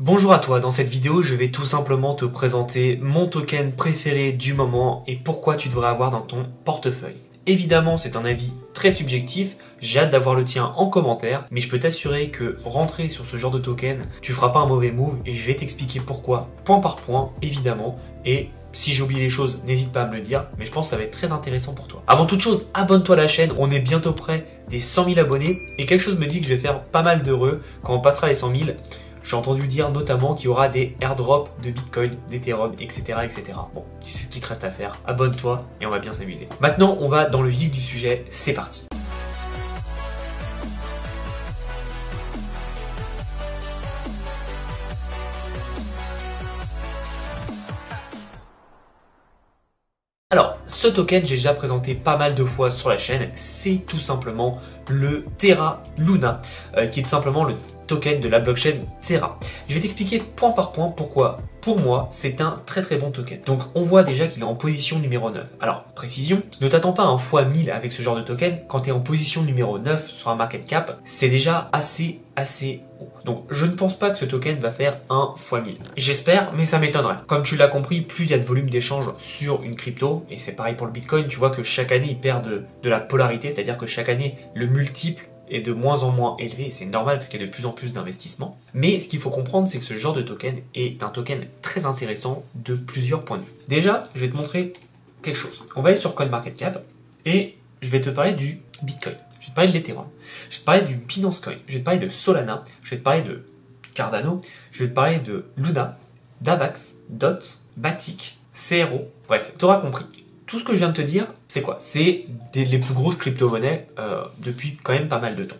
Bonjour à toi, dans cette vidéo je vais tout simplement te présenter mon token préféré du moment et pourquoi tu devrais avoir dans ton portefeuille. Évidemment c'est un avis très subjectif, j'ai hâte d'avoir le tien en commentaire, mais je peux t'assurer que rentrer sur ce genre de token, tu feras pas un mauvais move et je vais t'expliquer pourquoi, point par point évidemment, et si j'oublie les choses, n'hésite pas à me le dire, mais je pense que ça va être très intéressant pour toi. Avant toute chose, abonne-toi à la chaîne, on est bientôt près des 100 000 abonnés, et quelque chose me dit que je vais faire pas mal d'heureux quand on passera les 100 000. J'ai entendu dire notamment qu'il y aura des airdrops de Bitcoin, d'Ethereum, etc., etc. Bon, tu sais ce qu'il te reste à faire. Abonne-toi et on va bien s'amuser. Maintenant, on va dans le vif du sujet. C'est parti. Alors, ce token, j'ai déjà présenté pas mal de fois sur la chaîne, c'est tout simplement le Terra Luna, euh, qui est tout simplement le token de la blockchain Terra. Je vais t'expliquer point par point pourquoi, pour moi, c'est un très très bon token. Donc on voit déjà qu'il est en position numéro 9. Alors, précision, ne t'attends pas un fois 1000 avec ce genre de token. Quand tu es en position numéro 9 sur un market cap, c'est déjà assez assez haut. Donc je ne pense pas que ce token va faire un fois 1000. J'espère, mais ça m'étonnerait. Comme tu l'as compris, plus il y a de volume d'échange sur une crypto, et c'est pareil pour le Bitcoin, tu vois que chaque année il perd de la polarité, c'est-à-dire que chaque année le multiple est de moins en moins élevé, c'est normal parce qu'il y a de plus en plus d'investissements. Mais ce qu'il faut comprendre, c'est que ce genre de token est un token très intéressant de plusieurs points de vue. Déjà, je vais te montrer quelque chose. On va aller sur CoinMarketCap et je vais te parler du Bitcoin. Je vais te parler de l'Ethereum. Je vais te parler du Binance Coin. Je vais te parler de Solana. Je vais te parler de Cardano. Je vais te parler de Luna, Davax, Dot, Batik, CRO. Bref, tu auras compris tout ce que je viens de te dire, c'est quoi? C'est les plus grosses crypto-monnaies euh, depuis quand même pas mal de temps.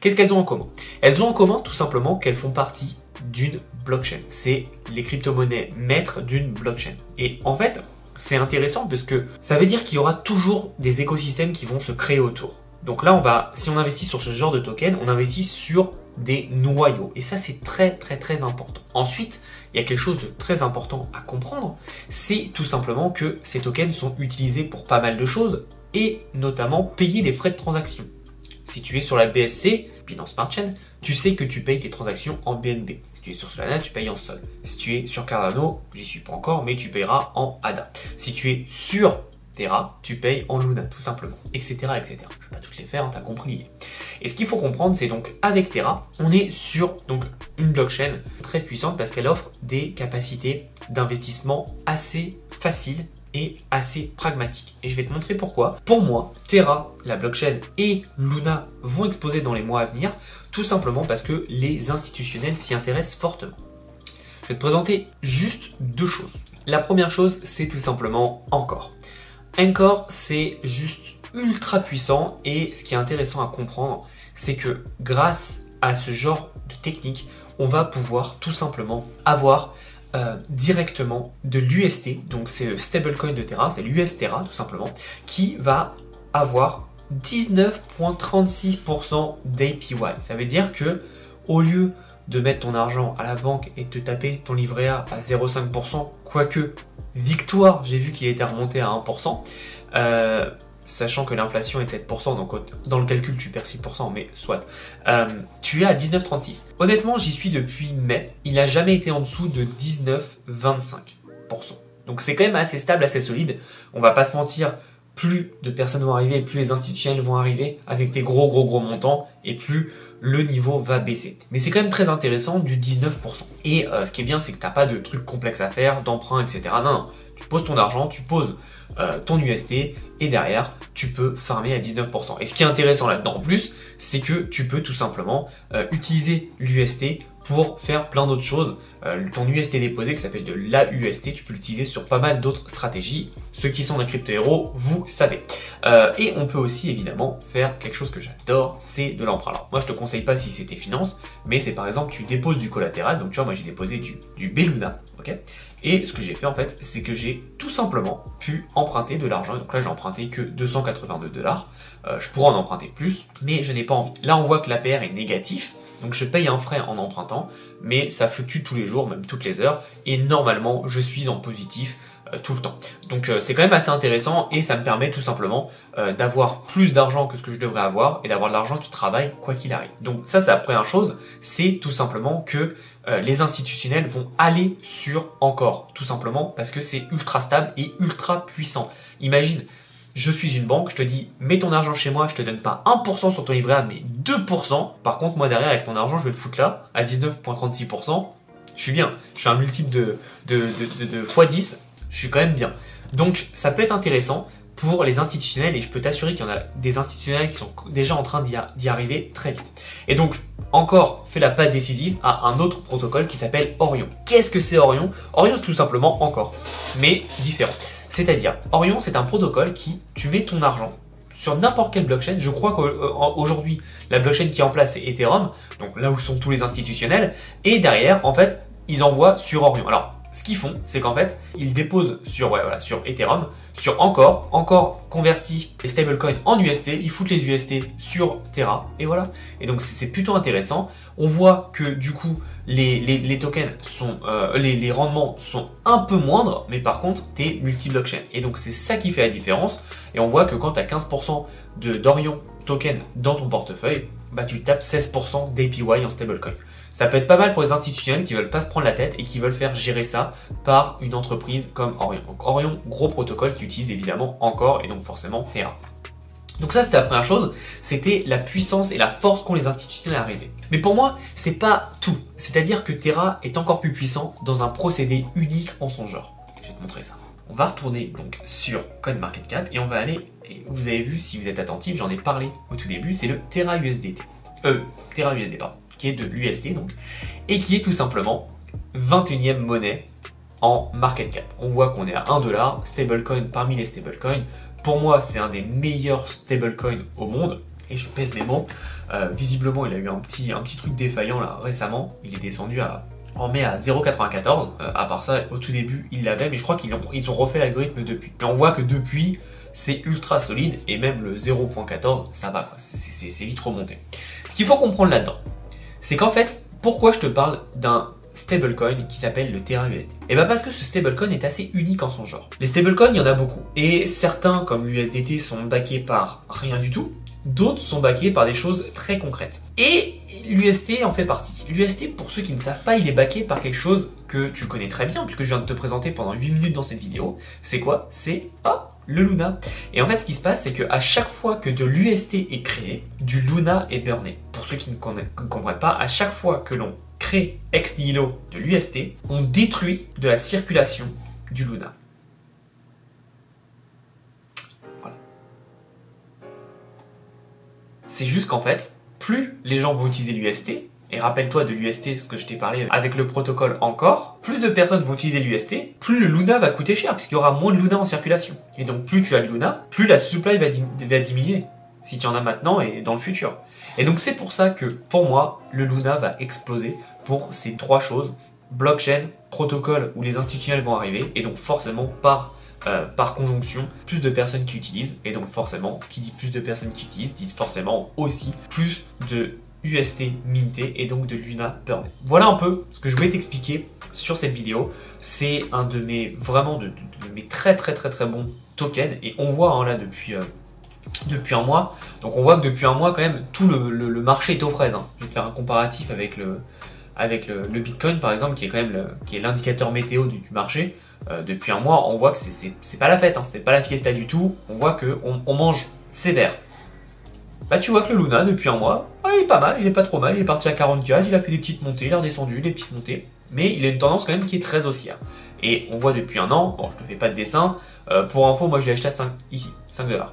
Qu'est-ce qu'elles ont en commun? Elles ont en commun tout simplement qu'elles font partie d'une blockchain. C'est les crypto-monnaies maîtres d'une blockchain. Et en fait, c'est intéressant parce que ça veut dire qu'il y aura toujours des écosystèmes qui vont se créer autour. Donc là, on va, si on investit sur ce genre de token, on investit sur des noyaux. Et ça, c'est très très très important. Ensuite, il y a quelque chose de très important à comprendre, c'est tout simplement que ces tokens sont utilisés pour pas mal de choses, et notamment payer les frais de transaction. Si tu es sur la BSC, Binance Smart Chain, tu sais que tu payes tes transactions en BNB. Si tu es sur Solana, tu payes en Sol. Si tu es sur Cardano, j'y suis pas encore, mais tu payeras en ADA. Si tu es sur Terra, tu payes en Luna, tout simplement, etc., etc. Je vais pas toutes les faire, hein, tu as compris Et ce qu'il faut comprendre, c'est donc avec Terra, on est sur donc une blockchain très puissante parce qu'elle offre des capacités d'investissement assez faciles et assez pragmatiques. Et je vais te montrer pourquoi. Pour moi, Terra, la blockchain et Luna vont exploser dans les mois à venir, tout simplement parce que les institutionnels s'y intéressent fortement. Je vais te présenter juste deux choses. La première chose, c'est tout simplement encore. Encore, c'est juste ultra puissant et ce qui est intéressant à comprendre, c'est que grâce à ce genre de technique, on va pouvoir tout simplement avoir euh, directement de l'UST, donc c'est le stablecoin de Terra, c'est l'US Terra tout simplement, qui va avoir 19.36% d'APY. Ça veut dire que au lieu de mettre ton argent à la banque et de te taper ton livret A à 0,5%, quoique Victoire, j'ai vu qu'il était remonté à 1%, euh, sachant que l'inflation est de 7%, donc dans le calcul tu perds 6%, mais soit. Euh, tu es à 19,36. Honnêtement, j'y suis depuis mai, il n'a jamais été en dessous de 19,25%. Donc c'est quand même assez stable, assez solide. On va pas se mentir, plus de personnes vont arriver, plus les institutionnels vont arriver avec des gros gros gros montants, et plus le niveau va baisser. Mais c'est quand même très intéressant du 19%. Et euh, ce qui est bien, c'est que t'as pas de trucs complexes à faire, d'emprunt, etc. Non, non, tu poses ton argent, tu poses euh, ton UST et derrière tu peux farmer à 19%. Et ce qui est intéressant là-dedans en plus, c'est que tu peux tout simplement euh, utiliser l'UST pour faire plein d'autres choses. Euh, ton UST déposé qui s'appelle de l'AUST, tu peux l'utiliser sur pas mal d'autres stratégies. Ceux qui sont des crypto-héros, vous savez. et on peut aussi évidemment faire quelque chose que j'adore, c'est de l'emprunt. Alors moi je te conseille pas si c'est tes finances, mais c'est par exemple tu déposes du collatéral. Donc tu vois moi j'ai déposé du, du Beluna, ok? Et ce que j'ai fait en fait, c'est que j'ai tout simplement pu emprunter de l'argent. Donc là, j'ai emprunté que 282 dollars. Euh, je pourrais en emprunter plus, mais je n'ai pas envie. Là, on voit que l'APR est négatif. Donc je paye un frais en empruntant, mais ça fluctue tous les jours, même toutes les heures. Et normalement, je suis en positif euh, tout le temps. Donc euh, c'est quand même assez intéressant et ça me permet tout simplement d'avoir plus d'argent que ce que je devrais avoir et d'avoir de l'argent qui travaille quoi qu'il arrive. Donc ça c'est la première chose, c'est tout simplement que euh, les institutionnels vont aller sur encore, tout simplement parce que c'est ultra stable et ultra puissant. Imagine, je suis une banque, je te dis mets ton argent chez moi, je te donne pas 1% sur ton livret A, mais 2%. Par contre, moi derrière avec ton argent, je vais le foutre là à 19,36%. Je suis bien. Je fais un multiple de, de, de, de, de x10. Je suis quand même bien. Donc ça peut être intéressant pour les institutionnels et je peux t'assurer qu'il y en a des institutionnels qui sont déjà en train d'y arriver très vite. Et donc, encore fait la passe décisive à un autre protocole qui s'appelle Orion. Qu'est-ce que c'est Orion? Orion, c'est tout simplement encore, mais différent. C'est-à-dire, Orion, c'est un protocole qui, tu mets ton argent sur n'importe quelle blockchain. Je crois qu'aujourd'hui, la blockchain qui est en place, c'est Ethereum, donc là où sont tous les institutionnels. Et derrière, en fait, ils envoient sur Orion. Alors, ce qu'ils font, c'est qu'en fait, ils déposent sur, Ethereum, sur Encore, Encore convertit les stablecoins en UST, ils foutent les UST sur Terra, et voilà. Et donc c'est plutôt intéressant. On voit que du coup, les, tokens sont, euh, les, rendements sont un peu moindres, mais par contre, t'es multi-blockchain. Et donc c'est ça qui fait la différence. Et on voit que quand tu as 15% d'Orion token dans ton portefeuille, bah tu tapes 16% d'APY en stablecoin. Ça peut être pas mal pour les institutionnels qui veulent pas se prendre la tête et qui veulent faire gérer ça par une entreprise comme Orion. Donc Orion, gros protocole qui utilise évidemment encore et donc forcément Terra. Donc ça c'était la première chose, c'était la puissance et la force qu'ont les institutionnels à arriver. Mais pour moi, c'est pas tout. C'est-à-dire que Terra est encore plus puissant dans un procédé unique en son genre. Je vais te montrer ça. On va retourner donc sur CoinMarketCap et on va aller, vous avez vu si vous êtes attentif, j'en ai parlé au tout début, c'est le Terra USDT. Euh, Terra USD, pardon qui est de l'USD donc, et qui est tout simplement 21e monnaie en market cap. On voit qu'on est à 1 dollar, stablecoin parmi les stablecoins. Pour moi, c'est un des meilleurs stablecoins au monde. Et je pèse mes mots. Euh, visiblement, il a eu un petit, un petit truc défaillant là récemment. Il est descendu à, en mai à 0,94. Euh, à part ça, au tout début, il l'avait, mais je crois qu'ils ont, ils ont refait l'algorithme depuis. Mais on voit que depuis, c'est ultra solide et même le 0.14, ça va, c'est vite remonté. Ce qu'il faut comprendre là-dedans, c'est qu'en fait, pourquoi je te parle d'un stablecoin qui s'appelle le Terra USD Et bien parce que ce stablecoin est assez unique en son genre. Les stablecoins, il y en a beaucoup. Et certains, comme l'USDT, sont backés par rien du tout. D'autres sont backés par des choses très concrètes. Et l'UST en fait partie. L'UST, pour ceux qui ne savent pas, il est backé par quelque chose que tu connais très bien, puisque je viens de te présenter pendant 8 minutes dans cette vidéo. C'est quoi? C'est le Luna. Et en fait, ce qui se passe, c'est qu'à chaque fois que de l'UST est créé, du Luna est burné. Pour ceux qui ne comprennent pas, à chaque fois que l'on crée ex nihilo de l'UST, on détruit de la circulation du Luna. Voilà. C'est juste qu'en fait, plus les gens vont utiliser l'UST, et rappelle-toi de l'UST, ce que je t'ai parlé avec le protocole encore, plus de personnes vont utiliser l'UST, plus le Luna va coûter cher, puisqu'il y aura moins de Luna en circulation. Et donc plus tu as de Luna, plus la supply va, diminuer, si tu en as maintenant et dans le futur. Et donc c'est pour ça que, pour moi, le Luna va exploser pour ces trois choses, blockchain, protocole où les institutionnels vont arriver, et donc forcément par euh, par conjonction plus de personnes qui utilisent et donc forcément qui dit plus de personnes qui utilisent disent forcément aussi plus de UST minté et donc de Luna burn. Voilà un peu ce que je voulais t'expliquer sur cette vidéo. C'est un de mes vraiment de, mes très très très très bons tokens et on voit hein, là depuis euh, depuis un mois. Donc on voit que depuis un mois quand même tout le, marché est aux fraises. Hein. Je vais te faire un comparatif avec le avec le, Bitcoin par exemple qui est quand même qui est l'indicateur météo du marché. Euh, depuis un mois, on voit que c'est pas la fête, hein, c'est pas la fiesta du tout. On voit que on, mange sévère. Bah tu vois que le Luna depuis un mois, ah, il est pas mal, il est pas trop mal, il est parti à 44, il a fait des petites montées, il a redescendu, des petites montées, mais il a une tendance quand même qui est très haussière. Et on voit depuis un an, bon je te fais pas de dessin, euh, pour info moi je l'ai acheté à 5, ici, 5 dollars.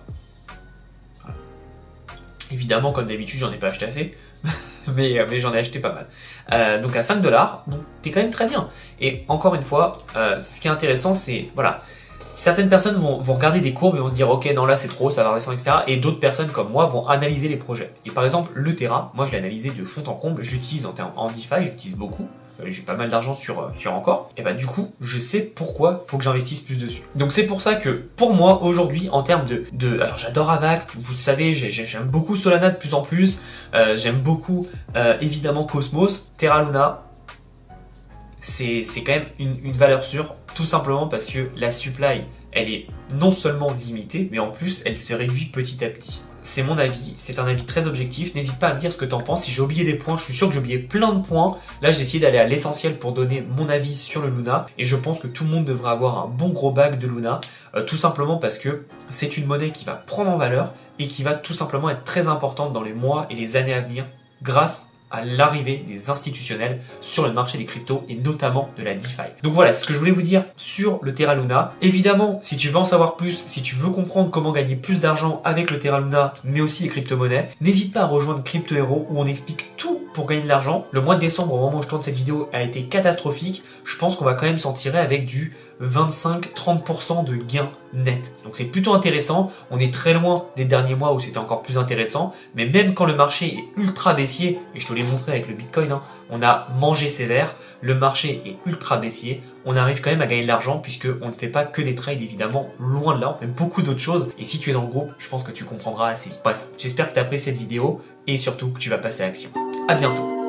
Évidemment comme d'habitude j'en ai pas acheté assez, mais, euh, mais j'en ai acheté pas mal. Euh, donc à 5 dollars, donc t'es quand même très bien. Et encore une fois, euh, ce qui est intéressant, c'est voilà, certaines personnes vont, vont, regarder des courbes et vont se dire ok non là c'est trop, ça va redescendre, etc. Et d'autres personnes comme moi vont analyser les projets. Et par exemple le Terra, moi je l'ai analysé de fond en comble, j'utilise en en DeFi, j'utilise beaucoup. Euh, j'ai pas mal d'argent sur, euh, sur encore, et bah du coup, je sais pourquoi faut que j'investisse plus dessus. Donc c'est pour ça que, pour moi, aujourd'hui, en termes de, de alors j'adore Avax, vous le savez, j'aime beaucoup Solana de plus en plus, euh, j'aime beaucoup, évidemment, Cosmos, Terra Luna, c'est quand même une, une valeur sûre, tout simplement parce que la supply, elle est non seulement limitée, mais en plus, elle se réduit petit à petit c'est mon avis, c'est un avis très objectif. N'hésite pas à me dire ce que t'en penses. Si j'ai oublié des points, je suis sûr que j'ai oublié plein de points. Là, j'ai essayé d'aller à l'essentiel pour donner mon avis sur le Luna. Et je pense que tout le monde devrait avoir un bon gros bac de Luna. Euh, tout simplement parce que c'est une monnaie qui va prendre en valeur et qui va tout simplement être très importante dans les mois et les années à venir grâce à l'arrivée des institutionnels sur le marché des cryptos et notamment de la DeFi. Donc voilà ce que je voulais vous dire sur le Terra Luna. Évidemment, si tu veux en savoir plus, si tu veux comprendre comment gagner plus d'argent avec le Terra Luna, mais aussi les crypto-monnaies, n'hésite pas à rejoindre Crypto Hero où on explique tout pour gagner de l'argent. Le mois de décembre, au moment où je tourne cette vidéo, a été catastrophique. Je pense qu'on va quand même s'en tirer avec du 25-30% de gains net. Donc c'est plutôt intéressant. On est très loin des derniers mois où c'était encore plus intéressant. Mais même quand le marché est ultra baissier, et je te l'ai montré avec le Bitcoin, hein, on a mangé sévère, le marché est ultra baissier, on arrive quand même à gagner de l'argent puisque on ne fait pas que des trades évidemment, loin de là, on fait beaucoup d'autres choses. Et si tu es dans le groupe, je pense que tu comprendras assez vite. Bref, j'espère que tu as apprécié cette vidéo et surtout que tu vas passer à l'action. À bientôt